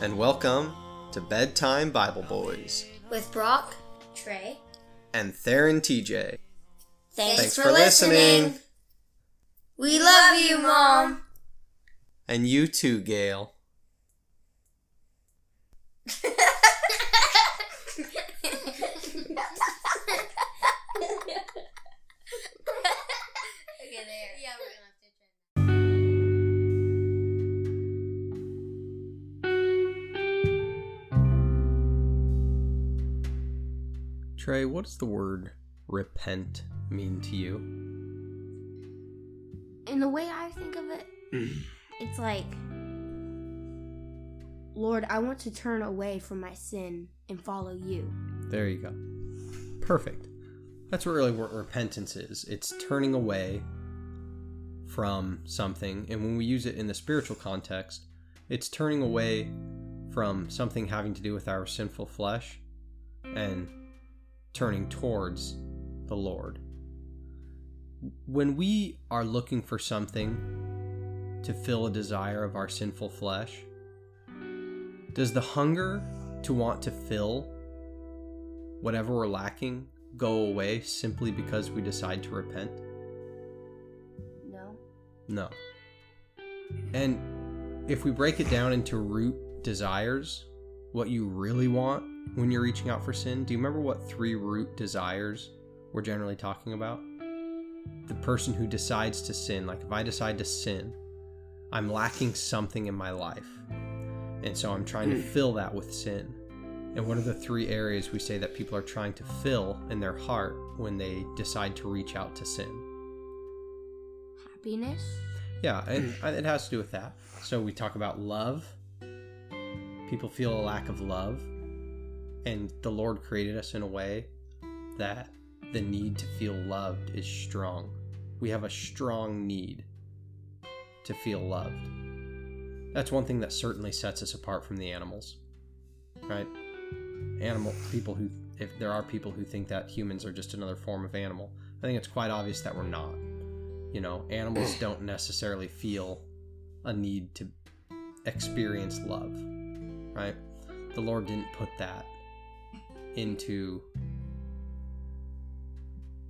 and welcome to Bedtime Bible Boys with Brock, Trey. and Theron TJ. Thanks, Thanks for, for listening. listening. We love you, Mom. And you too, Gail. Trey, what does the word repent mean to you? in the way I think of it, it's like, Lord, I want to turn away from my sin and follow you. There you go. Perfect. That's really what repentance is. It's turning away from something, and when we use it in the spiritual context, it's turning away from something having to do with our sinful flesh and turning towards the Lord. When we are looking for something to fill a desire of our sinful flesh, does the hunger to want to fill whatever we're lacking go away simply because we decide to repent? No? No. And if we break it down into root desires, what you really want when you're reaching out for sin, do you remember what three root desires we're generally talking about? The person who decides to sin, like if I decide to sin, I'm lacking something in my life. And so I'm trying to hmm. fill that with sin. And what are the three areas we say that people are trying to fill in their heart when they decide to reach out to sin? Happiness? Yeah, it, hmm. it has to do with that. So we talk about love. People feel a lack of love. And the Lord created us in a way that the need to feel loved is strong. We have a strong need to feel loved. That's one thing that certainly sets us apart from the animals. Right? Animal people who if there are people who think that humans are just another form of animal, I think it's quite obvious that we're not you know animals don't necessarily feel a need to experience love right the lord didn't put that into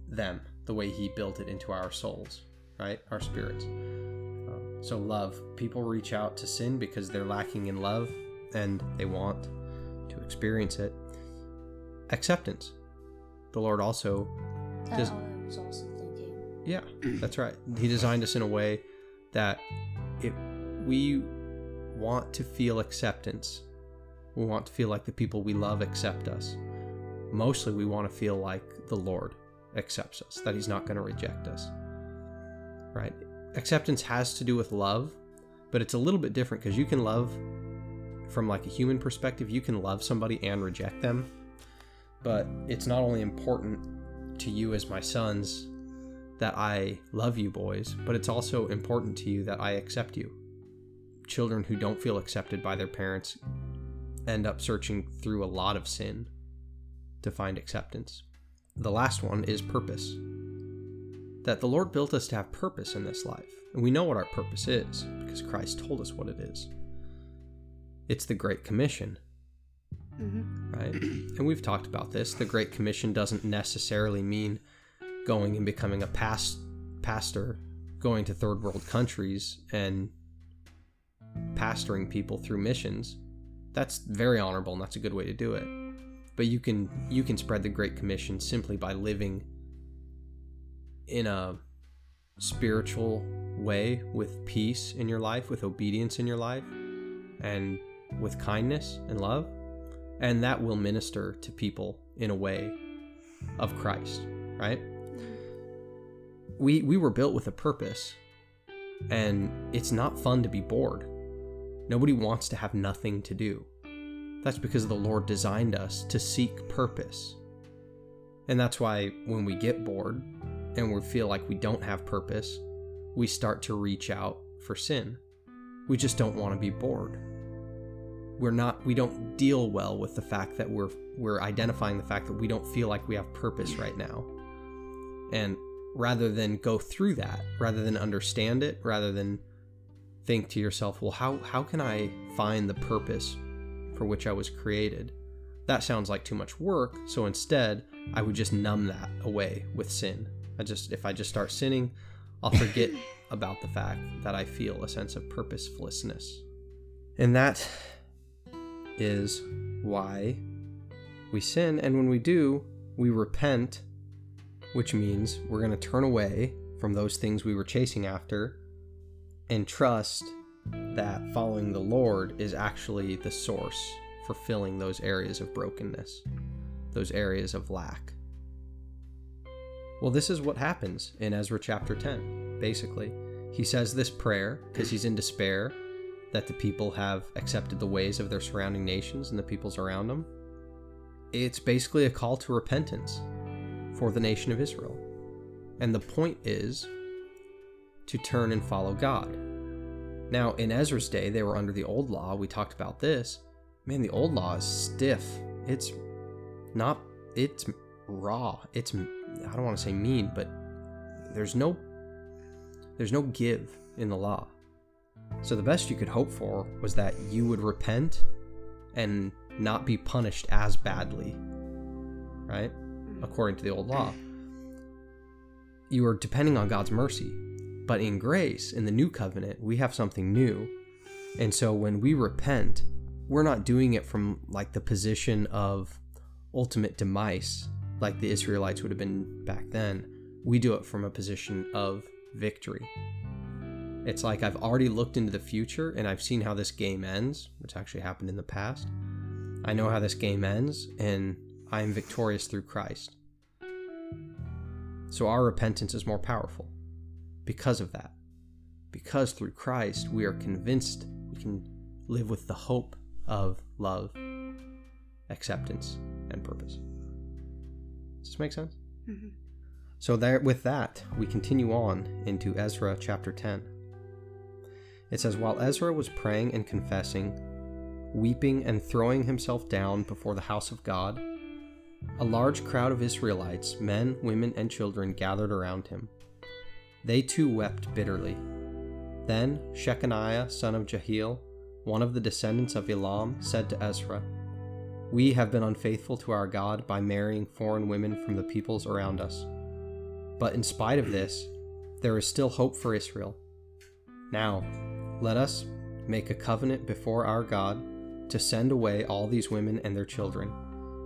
them the way he built it into our souls right? Our spirits. Um, so love. People reach out to sin because they're lacking in love and they want to experience it. Acceptance. The lord also I was also thinking. yeah, that's right. He designed us in a way that if we want to feel acceptance, we want to feel like the people we love accept us. Mostly, we want to feel like the Lord accepts us, that He's not going to reject us. Right? Acceptance has to do with love, but it's a little bit different because you can love from like a human perspective, you can love somebody and reject them. But it's not only important to you as my sons that I love you, boys, but it's also important to you that I accept you. Children who don't feel accepted by their parents end up searching through a lot of sin to find acceptance. The last one is purpose. That the Lord built us to have purpose in this life. And we know what our purpose is because Christ told us what it is. It's the Great Commission, hmm right? And we've talked about this. The Great Commission doesn't necessarily mean going and becoming a past pastor, going to third world countries and pastoring people through missions. That's very honorable and that's a good way to do it. But you can you can spread the Great Commission simply by living in a spiritual way with peace in your life, with obedience in your life, and with kindness and love and that will minister to people in a way of Christ, right? We we were built with a purpose, and it's not fun to be bored. Nobody wants to have nothing to do. That's because the Lord designed us to seek purpose. And that's why when we get bored and we feel like we don't have purpose, we start to reach out for sin. We just don't want to be bored. We're not we don't deal well with the fact that we're we're identifying the fact that we don't feel like we have purpose right now. And rather than go through that, rather than understand it, rather than think to yourself, well, how, how can I find the purpose for which I was created? That sounds like too much work. So instead, I would just numb that away with sin. I just, if I just start sinning, I'll forget about the fact that I feel a sense of purposelessness. And that is why we sin. And when we do, we repent, which means we're going to turn away from those things we were chasing after and trust that following the Lord is actually the source for filling those areas of brokenness, those areas of lack. Well, this is what happens in Ezra chapter 10, basically. He says this prayer because he's in despair that the people have accepted the ways of their surrounding nations and the peoples around them. It's basically a call to repentance for the nation of Israel. And the point is to turn and follow God. Now, in Ezra's day, they were under the old law. We talked about this. Man, the old law is stiff. It's not, it's raw. It's, I don't want to say mean, but there's no, there's no give in the law. So the best you could hope for was that you would repent and not be punished as badly, right? According to the old law. You are depending on God's mercy. But in grace, in the new covenant, we have something new. And so when we repent, we're not doing it from like the position of ultimate demise, like the Israelites would have been back then. We do it from a position of victory. It's like I've already looked into the future and I've seen how this game ends, which actually happened in the past. I know how this game ends, and I am victorious through Christ. So our repentance is more powerful because of that. Because through Christ we are convinced we can live with the hope of love, acceptance, and purpose. Does this make sense? Mm-hmm. So there, with that, we continue on into Ezra chapter 10. It says, While Ezra was praying and confessing, weeping and throwing himself down before the house of God, a large crowd of Israelites, men, women, and children, gathered around him. They too wept bitterly. Then Shechaniah, son of Jehiel, one of the descendants of Elam, said to Ezra, We have been unfaithful to our God by marrying foreign women from the peoples around us. But in spite of this, there is still hope for Israel. Now, let us make a covenant before our God to send away all these women and their children,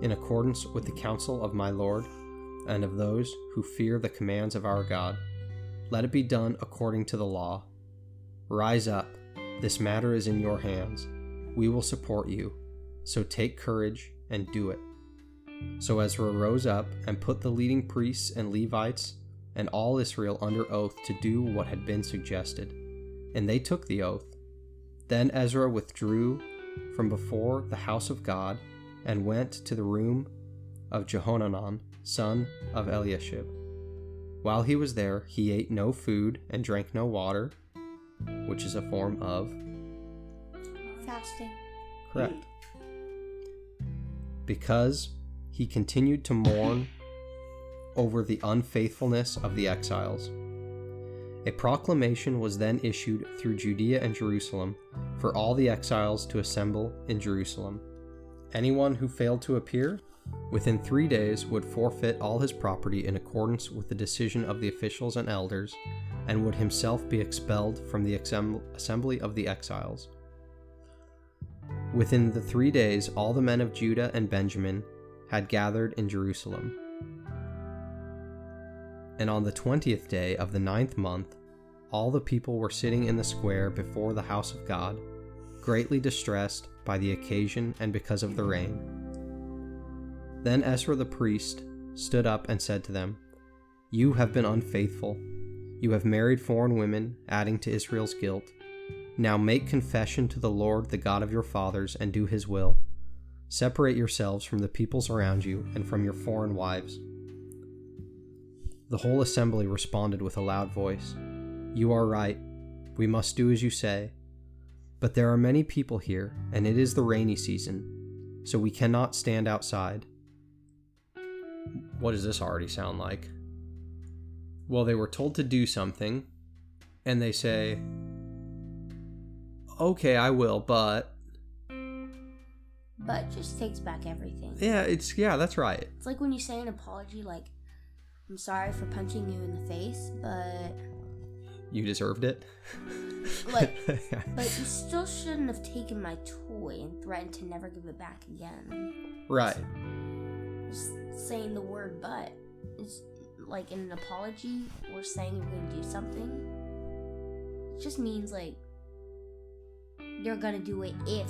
in accordance with the counsel of my Lord and of those who fear the commands of our God let it be done according to the law. Rise up, this matter is in your hands. We will support you. So take courage and do it. So Ezra rose up and put the leading priests and Levites and all Israel under oath to do what had been suggested. And they took the oath. Then Ezra withdrew from before the house of God and went to the room of Jehohanan, son of Eliashib. While he was there, he ate no food and drank no water, which is a form of fasting. Correct. Because he continued to mourn over the unfaithfulness of the exiles. A proclamation was then issued through Judea and Jerusalem for all the exiles to assemble in Jerusalem. Anyone who failed to appear within three days would forfeit all his property in accordance with the decision of the officials and elders, and would himself be expelled from the assembly of the exiles. Within the three days, all the men of Judah and Benjamin had gathered in Jerusalem. And on the twentieth day of the ninth month, all the people were sitting in the square before the house of God, greatly distressed by the occasion and because of the rain. Then Ezra the priest stood up and said to them, You have been unfaithful. You have married foreign women, adding to Israel's guilt. Now make confession to the Lord, the God of your fathers, and do his will. Separate yourselves from the peoples around you and from your foreign wives. The whole assembly responded with a loud voice You are right. We must do as you say. But there are many people here, and it is the rainy season, so we cannot stand outside. What does this already sound like? Well, they were told to do something, and they say, Okay, I will, but. But just takes back everything. Yeah, it's. Yeah, that's right. It's like when you say an apology, like, I'm sorry for punching you in the face, but. You deserved it. Like, but you still shouldn't have taken my toy and threatened to never give it back again. right. Just saying the word but is like in an apology or saying you're gonna do something. It just means like you're gonna do it if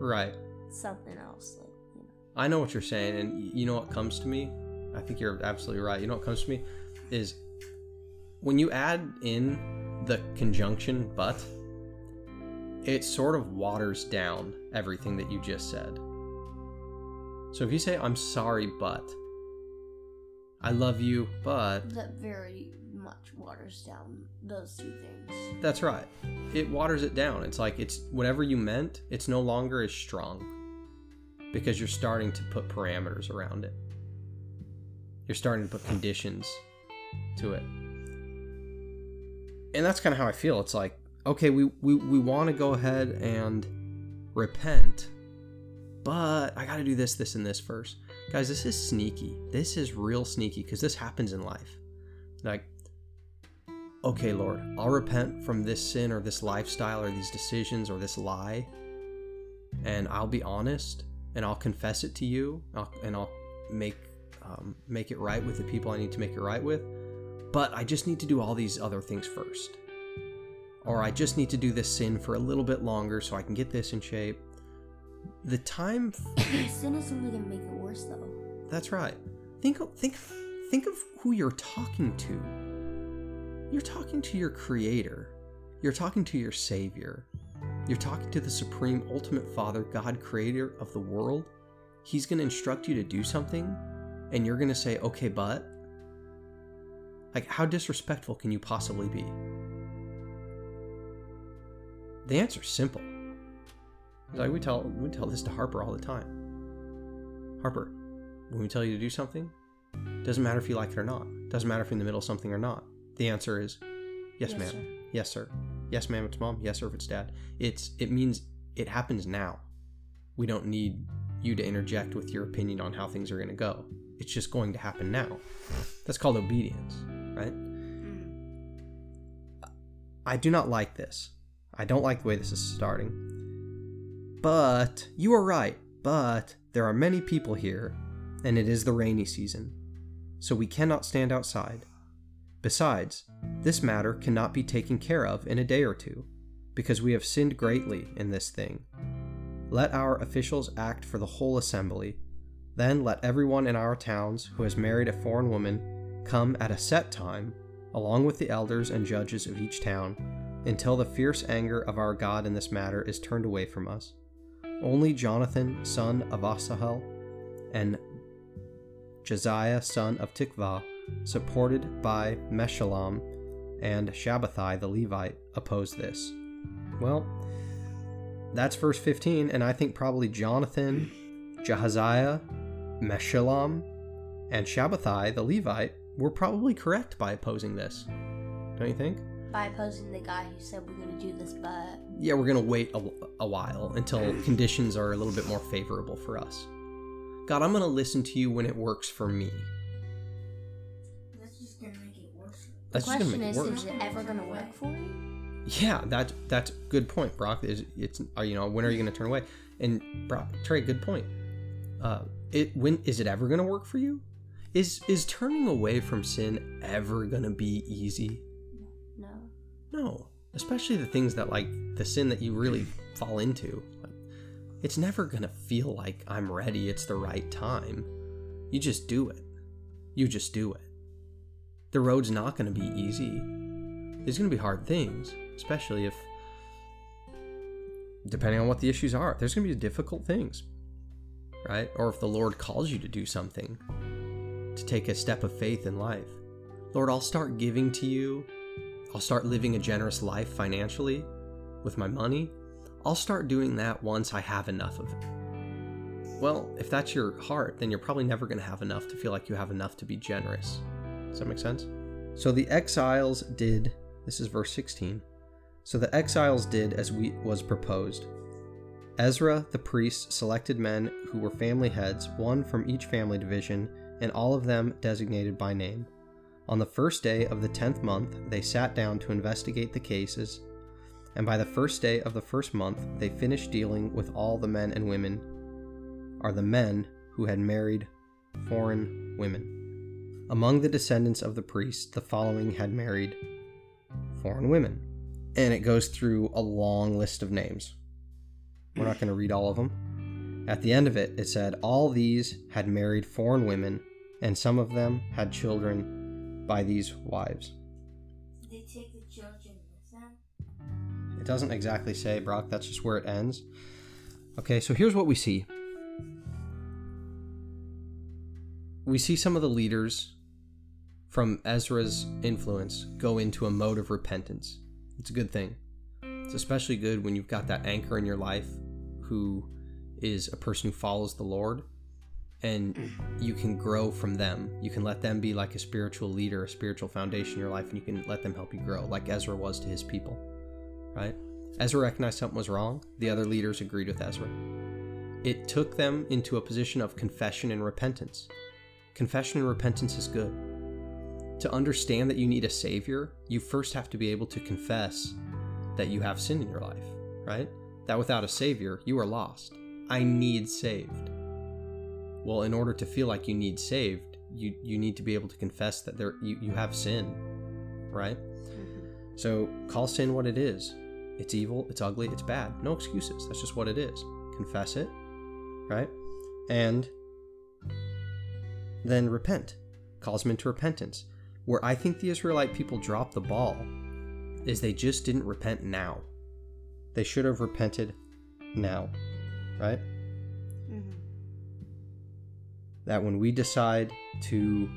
Right. something else. Like, you know. I know what you're saying, and you know what comes to me? I think you're absolutely right. You know what comes to me is when you add in the conjunction but, it sort of waters down everything that you just said. So if you say, I'm sorry, but, I love you, but, That very much waters down those two things. that's right. It waters it down. It's like it's whatever you meant, it's no longer as strong because you're starting to put parameters around it. You're starting to put conditions to it. And that's kind of how I feel. It's like, okay, we, we, we want to go ahead and repent, but I got to do this, this, and this first. Guys, this is sneaky. This is real sneaky because this happens in life. Like, okay, Lord, I'll repent from this sin or this lifestyle or these decisions or this lie, and I'll be honest and I'll confess it to you, and I'll make um, make it right with the people I need to make it right with. But I just need to do all these other things first, or I just need to do this sin for a little bit longer so I can get this in shape. The time Sin is only gonna make it worse though. that's right. Think think think of who you're talking to. You're talking to your creator. You're talking to your savior. You're talking to the supreme ultimate father, God creator of the world. He's going to instruct you to do something and you're going to say, "Okay, but like how disrespectful can you possibly be?" The answer's simple. Like we tell we tell this to Harper all the time. Harper, when we tell you to do something, doesn't matter if you like it or not. Doesn't matter if you're in the middle of something or not. The answer is yes, Yes, ma'am. sir. Yes, sir. Yes, ma'am, it's mom. Yes, sir, if it's dad. It's it means it happens now. We don't need you to interject with your opinion on how things are going to go. It's just going to happen now. That's called obedience, right? Mm. I do not like this. I don't like the way this is starting. But you are right. But there are many people here, and it is the rainy season, so we cannot stand outside. Besides, this matter cannot be taken care of in a day or two, because we have sinned greatly in this thing. Let our officials act for the whole assembly. Then let everyone in our towns who has married a foreign woman come at a set time, along with the elders and judges of each town, until the fierce anger of our God in this matter is turned away from us. Only Jonathan, son of Asahel, and Josiah, son of Tikvah, supported by Meshullam and Shabbethai the Levite, oppose this. Well, that's verse 15, and I think probably Jonathan, Jahaziah, Meshullam, and Shabbethai the Levite were probably correct by opposing this. Don't you think? By opposing the guy who said we're gonna do this, but yeah, we're going to wait a, a while until conditions are a little bit more favorable for us. God, I'm going to listen to you when it works for me. That's just gonna make it worse. the just going to question make is, it worse. is it ever gonna work for you? Yeah, that that's good point, Brock. Is it's are you know when are you going to turn away? And Brock, Trey, good point. Uh, it when is it ever going to work for you? Is is turning away from sin ever going to be easy? No. No, especially the things that like the sin that you really fall into. It's never gonna feel like I'm ready. It's the right time. You just do it. You just do it. The road's not gonna be easy. There's gonna be hard things, especially if depending on what the issues are, there's going to be difficult things, right? Or if the Lord calls you to do something, to take a step of faith in life, Lord, I'll start giving to you. I'll start living a generous life financially with my money. I'll start doing that once I have enough of it. Well, if that's your heart, then you're probably never going to have enough to feel like you have enough to be generous. Does that make sense? So the exiles did, this is verse 16. So the exiles did as we was proposed. Ezra the priest selected men who were family heads, one from each family division, and all of them designated by name. On the first day of the tenth month, they sat down to investigate the cases, and by the first day of the first month, they finished dealing with all the men and women, are the men who had married foreign women. Among the descendants of the priests, the following had married foreign women. And it goes through a long list of names. We're not going to read all of them. At the end of it, it said, All these had married foreign women, and some of them had children by these wives. Did they take the children with them? It doesn't exactly say, Brock, that's just where it ends. Okay, so here's what we see we see some of the leaders from Ezra's influence go into a mode of repentance. It's a good thing. It's especially good when you've got that anchor in your life who is a person who follows the Lord and you can grow from them. You can let them be like a spiritual leader, a spiritual foundation in your life, and you can let them help you grow, like Ezra was to his people. Right? Ezra recognized something was wrong. The other leaders agreed with Ezra. It took them into a position of confession and repentance. Confession and repentance is good. To understand that you need a savior, you first have to be able to confess that you have sin in your life, right? That without a savior, you are lost. I need saved. Well, in order to feel like you need saved, you, you need to be able to confess that there you, you have sin, right? Mm-hmm. So call sin what it is. It's evil, it's ugly, it's bad. No excuses. That's just what it is. Confess it, right? And then repent. Calls them into repentance. Where I think the Israelite people dropped the ball is they just didn't repent now. They should have repented now, right? Mm-hmm. That when we decide to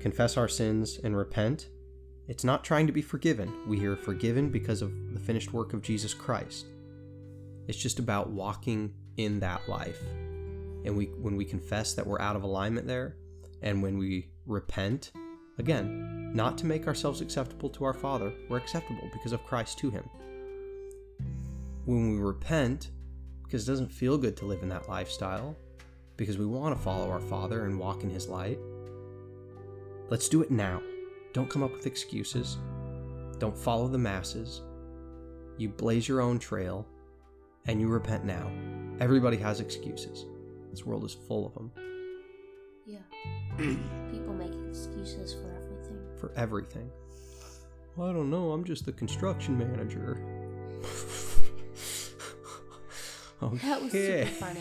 confess our sins and repent, it's not trying to be forgiven. We are forgiven because of the finished work of Jesus Christ. It's just about walking in that life. And we when we confess that we're out of alignment there, and when we repent, again, not to make ourselves acceptable to our Father, we're acceptable because of Christ to him. When we repent, because it doesn't feel good to live in that lifestyle, because we want to follow our Father and walk in his light, let's do it now. Don't come up with excuses. Don't follow the masses. You blaze your own trail and you repent now. Everybody has excuses. This world is full of them Yeah. People make excuses for everything. for everything. Well, I don't know. I'm just the construction manager. okay. That was super funny.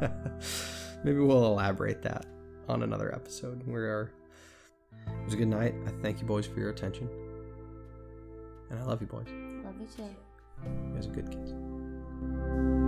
Maybe we'll elaborate that on another episode. We are. It was a good night. I thank you boys for your attention. And I love you boys. Love you too. You guys are good kids.